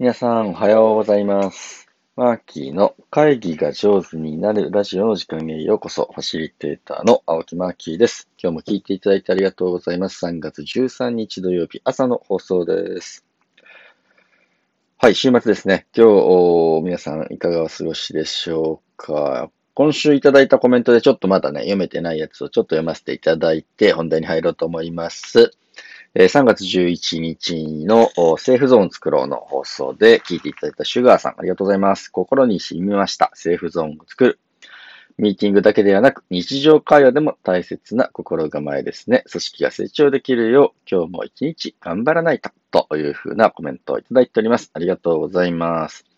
皆さん、おはようございます。マーキーの会議が上手になるラジオの時間へようこそ、ファシリテーターの青木マーキーです。今日も聞いていただいてありがとうございます。3月13日土曜日朝の放送です。はい、週末ですね。今日、皆さんいかがお過ごしでしょうか。今週いただいたコメントでちょっとまだね、読めてないやつをちょっと読ませていただいて、本題に入ろうと思います。3月11日のセーフゾーン作ろうの放送で聞いていただいたシュガーさん、ありがとうございます。心に染みました。セーフゾーンを作る。ミーティングだけではなく、日常会話でも大切な心構えですね。組織が成長できるよう、今日も一日頑張らないと、というふうなコメントをいただいております。ありがとうございます。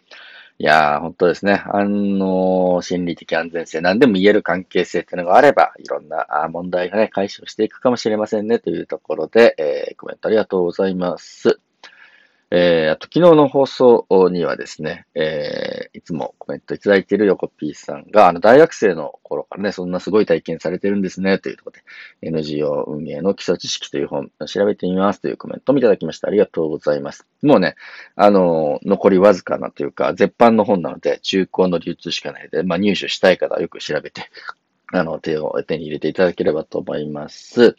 いやー、本当ですね。あの、心理的安全性、何でも言える関係性っていうのがあれば、いろんな問題がね、解消していくかもしれませんね、というところで、えーコメントありがとうございます。えー、あと、昨日の放送にはですね、えーいつもコメントいただいている横 P さんが、あの、大学生の頃からね、そんなすごい体験されてるんですね、というところで、NGO 運営の基礎知識という本を調べてみますというコメントもいただきました。ありがとうございます。もうね、あの、残りわずかなというか、絶版の本なので、中古の流通しかないで、まあ、入手したい方はよく調べて、あの、手を、手に入れていただければと思います。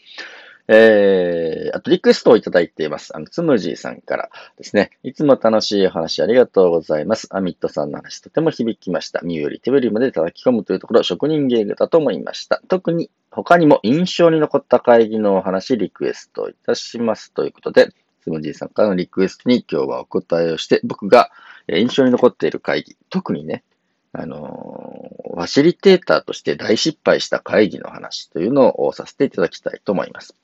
えー、あとリクエストをいただいています。あの、つむじーさんからですね。いつも楽しいお話ありがとうございます。アミットさんの話とても響きました。身より手振りまで叩き込むというところ、職人芸だと思いました。特に他にも印象に残った会議のお話リクエストいたします。ということで、つむじーさんからのリクエストに今日はお答えをして、僕が印象に残っている会議、特にね、あのーファシリテーターとして大失敗した会議の話というのをさせていただきたいと思います。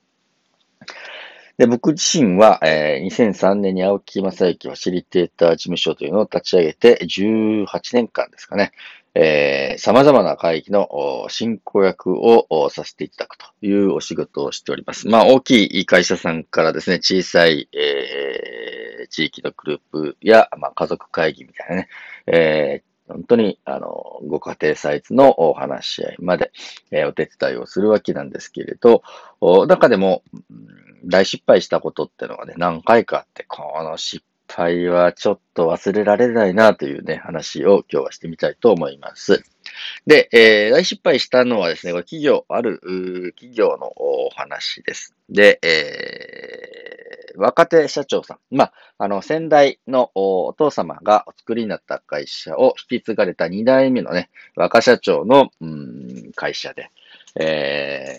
で、僕自身は、えー2003年に青木正幸ファシリテーター事務所というのを立ち上げて18年間ですかね、えー様々な会議の進行役をさせていただくというお仕事をしております。まあ、大きい会社さんからですね、小さい、えー地域のグループや、まあ、家族会議みたいなね、え本当に、あの、ご家庭サイズのお話し合いまで、えお手伝いをするわけなんですけれど、お中でも、大失敗したことってのがね、何回かあって、この失敗はちょっと忘れられないなというね、話を今日はしてみたいと思います。で、えー大失敗したのはですね、これ企業、ある企業のお話です。で、えー若手社長さん。まあ、あの、先代のお父様がお作りになった会社を引き継がれた2代目のね、若社長の、うん、会社で、え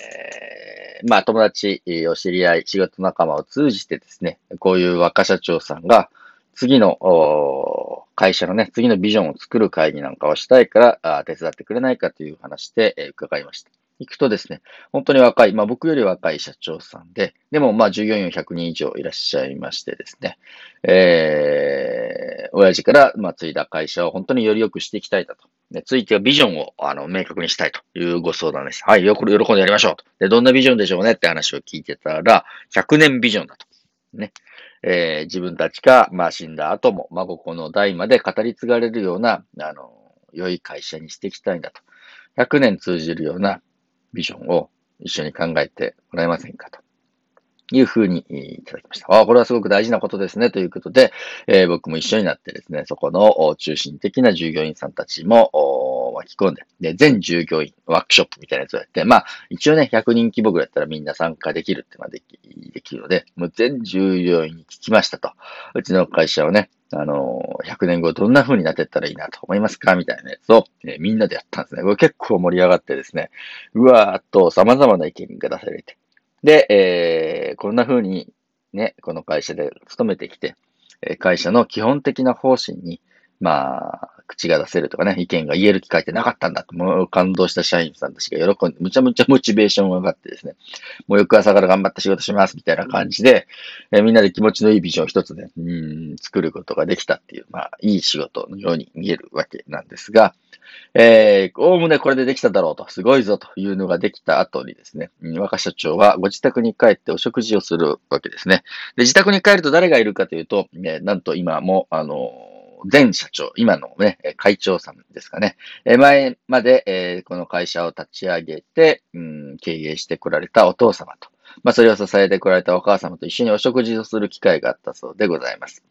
ーまあ、友達、お知り合い、仕事仲間を通じてですね、こういう若社長さんが、次のお会社のね、次のビジョンを作る会議なんかをしたいから、あ手伝ってくれないかという話で、えー伺いました。行くとですね、本当に若い、まあ僕より若い社長さんで、でもまあ従業員は100人以上いらっしゃいましてですね、えー、親父からまあ継いだ会社を本当により良くしていきたいだと。で、ついてはビジョンをあの明確にしたいというご相談です。はい、よく喜んでやりましょうと。で、どんなビジョンでしょうね？って話を聞いてたら、100年ビジョンだと。ね。えー自分たちが、まあ死んだ後も、孫子の代まで語り継がれるような、あの、良い会社にしていきたいんだと。100年通じるようなビジョンを一緒に考えてもらえませんかと。いうふうにいただきました。ああ、これはすごく大事なことですね。ということで、えー僕も一緒になってですね、そこの中心的な従業員さんたちも巻き込んで、で、全従業員ワークショップみたいなやつをやって、まあ、一応ね、100人規模ぐらいだったらみんな参加できるっていうのはできできるので、もう全従業員に聞きましたと。うちの会社はね、あの100年後どんな風になってったらいいなと思いますか？みたいなやつを、えーみんなでやったんですね。これ結構盛り上がってですね、うわーっと様々な意見が出されて、で、えーこんな風にね、この会社で勤めてきて、会社の基本的な方針に、まあ、口が出せるとかね、意見が言える機会ってなかったんだと、もう感動した社員さんたちが喜んで、むちゃむちゃモチベーションが上がってですね、もう翌朝から頑張って仕事しますみたいな感じで、えーみんなで気持ちのいいビジョンを一つで、うん、作ることができたっていう、まあ、いい仕事のように見えるわけなんですが、えー、おおむねこれでできただろうと、すごいぞというのができた後にですね、若社長はご自宅に帰ってお食事をするわけですね。で、自宅に帰ると誰がいるかというと、えーなんと今も、あの前社長、今のね、会長さんですかね。え前まで、えこの会社を立ち上げて、うん、経営してこられたお父様と、まあ、それを支えてこられたお母様と一緒にお食事をする機会があったそうでございます。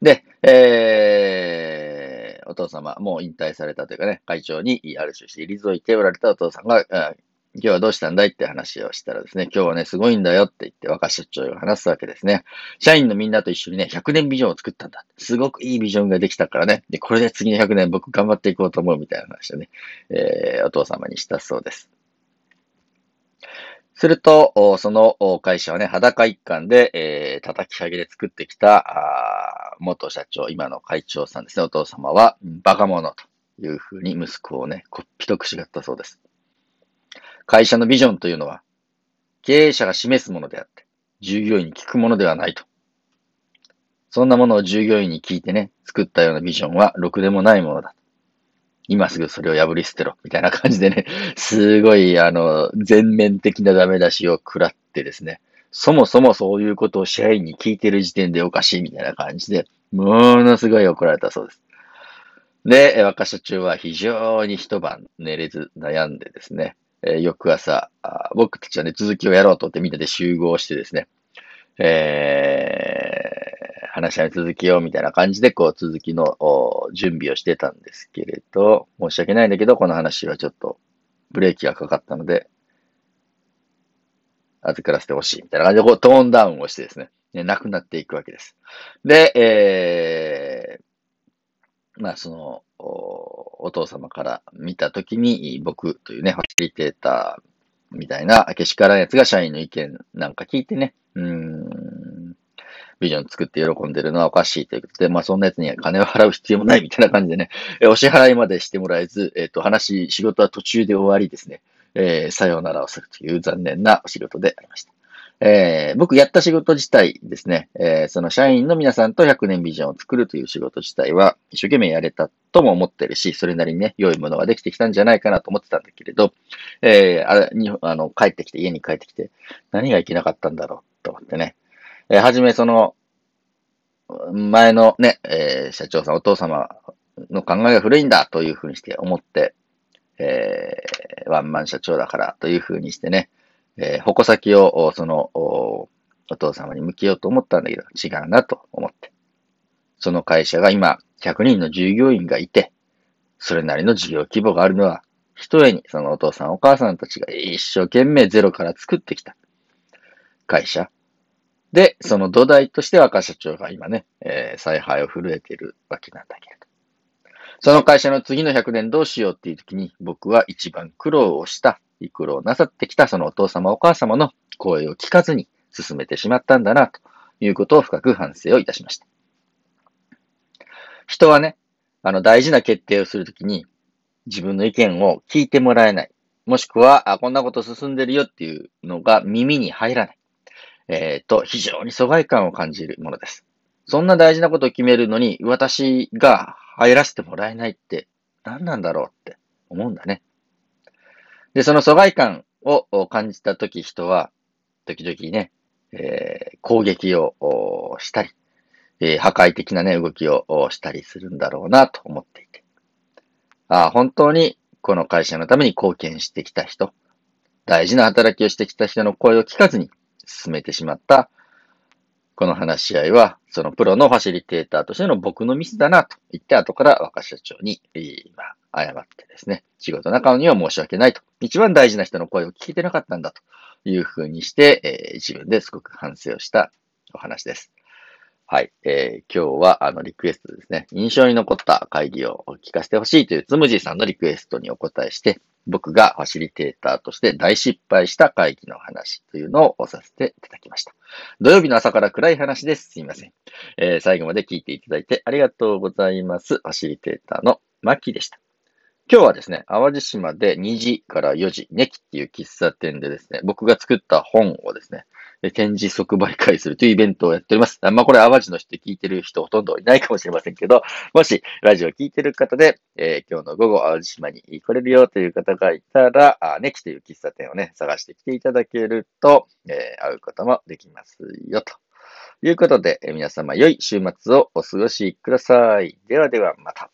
で、えー、お父様、もう引退されたというかね、会長にある種退いておられたお父さんが、今日はどうしたんだいって話をしたらですね、今日はね、すごいんだよって言って若社長が話すわけですね。社員のみんなと一緒にね、100年ビジョンを作ったんだ。すごくいいビジョンができたからね。で、これで次の100年僕頑張っていこうと思うみたいな話をね、えー、お父様にしたそうです。すると、その会社はね、裸一貫で、えー、叩き上げで作ってきた、あ元社長、今の会長さんですね、お父様は、バカ者というふうに息子をね、こっぴどくしがったそうです。会社のビジョンというのは、経営者が示すものであって、従業員に聞くものではないと。そんなものを従業員に聞いてね、作ったようなビジョンは、ろくでもないものだ。今すぐそれを破り捨てろ、みたいな感じでね、すごい、あの、全面的なダメ出しを食らってですね、そもそもそういうことを社員に聞いてる時点でおかしいみたいな感じで、ものすごい怒られたそうです。で、若社長は非常に一晩寝れず悩んでですね、えー、翌朝僕たちはね、続きをやろうと思ってみんなで集合してですね、えー、話し合い続きようみたいな感じで、こう、続きの準備をしてたんですけれど、申し訳ないんだけど、この話はちょっとブレーキがかかったので、預からせてほしいみたいな感じで、こう、トーンダウンをしてですね、ねなくなっていくわけです。で、えー、まあ、その、お父様から見たときに、僕というね、ファシリテーターみたいな、けしからんやつが社員の意見なんか聞いてね、うん、ビジョン作って喜んでるのはおかしいということで、まあそんなやつには金を払う必要もないみたいな感じでね、えお支払いまでしてもらえず、えっ、ー、と、話、仕事は途中で終わりですね、えー、さようならをするという残念なお仕事でありました。えー、僕やった仕事自体ですね、えー、その社員の皆さんと100年ビジョンを作るという仕事自体は一生懸命やれたとも思ってるし、それなりにね、良いものができてきたんじゃないかなと思ってたんだけれど、えー、あにあの帰ってきて、家に帰ってきて、何がいけなかったんだろうと思ってね。えー、はじめその、前のね、えー、社長さん、お父様の考えが古いんだというふうにして思って、えー、ワンマン社長だからというふうにしてね、えー、矛先を、そのお、お父様に向けようと思ったんだけど、違うなと思って。その会社が今、100人の従業員がいて、それなりの事業規模があるのは、ひとえにそのお父さんお母さんたちが一生懸命ゼロから作ってきた会社。で、その土台として若社長が今ね、えー、采配を震えているわけなんだけれど。その会社の次の100年どうしようっていう時に僕は一番苦労をした苦労なさってきたそのお父様お母様の声を聞かずに進めてしまったんだな、ということを深く反省をいたしました。人はね、あの大事な決定をするときに自分の意見を聞いてもらえない。もしくは、あ、こんなこと進んでるよっていうのが耳に入らない。えっ、ー、と、非常に疎外感を感じるものです。そんな大事なことを決めるのに、私が入らせてもらえないって何なんだろうって思うんだね。で、その疎外感を感じたとき人は、時々ね、えー、攻撃をしたり、えー、破壊的なね、動きをしたりするんだろうなと思っていて。あ本当にこの会社のために貢献してきた人、大事な働きをしてきた人の声を聞かずに進めてしまったこの話し合いは、そのプロのファシリテーターとしての僕のミスだなと言って後から若社長に、今、謝ってですね、仕事仲間には申し訳ないと。一番大事な人の声を聞いてなかったんだというふうにして、えー、自分ですごく反省をしたお話です。はい。えー、今日は、あの、リクエストですね。印象に残った会議を聞かせてほしいというつむじさんのリクエストにお答えして、僕がファシリテーターとして大失敗した会議の話というのをさせていただきました。土曜日の朝から暗い話です。すいません。えー、最後まで聞いていただいてありがとうございます。ファシリテーターのマッキーでした。今日はですね、淡路島で2時から4時、ネキっていう喫茶店でですね、僕が作った本をですね、展示即売会するというイベントをやっております。まあ、これ淡路の人聞いてる人ほとんどいないかもしれませんけど、もしラジオ聞いてる方で、えー、今日の午後淡路島に来れるよという方がいたら、あネキという喫茶店をね、探してきていただけると、えー、会うこともできますよ、ということで、皆様良い週末をお過ごしください。ではではまた。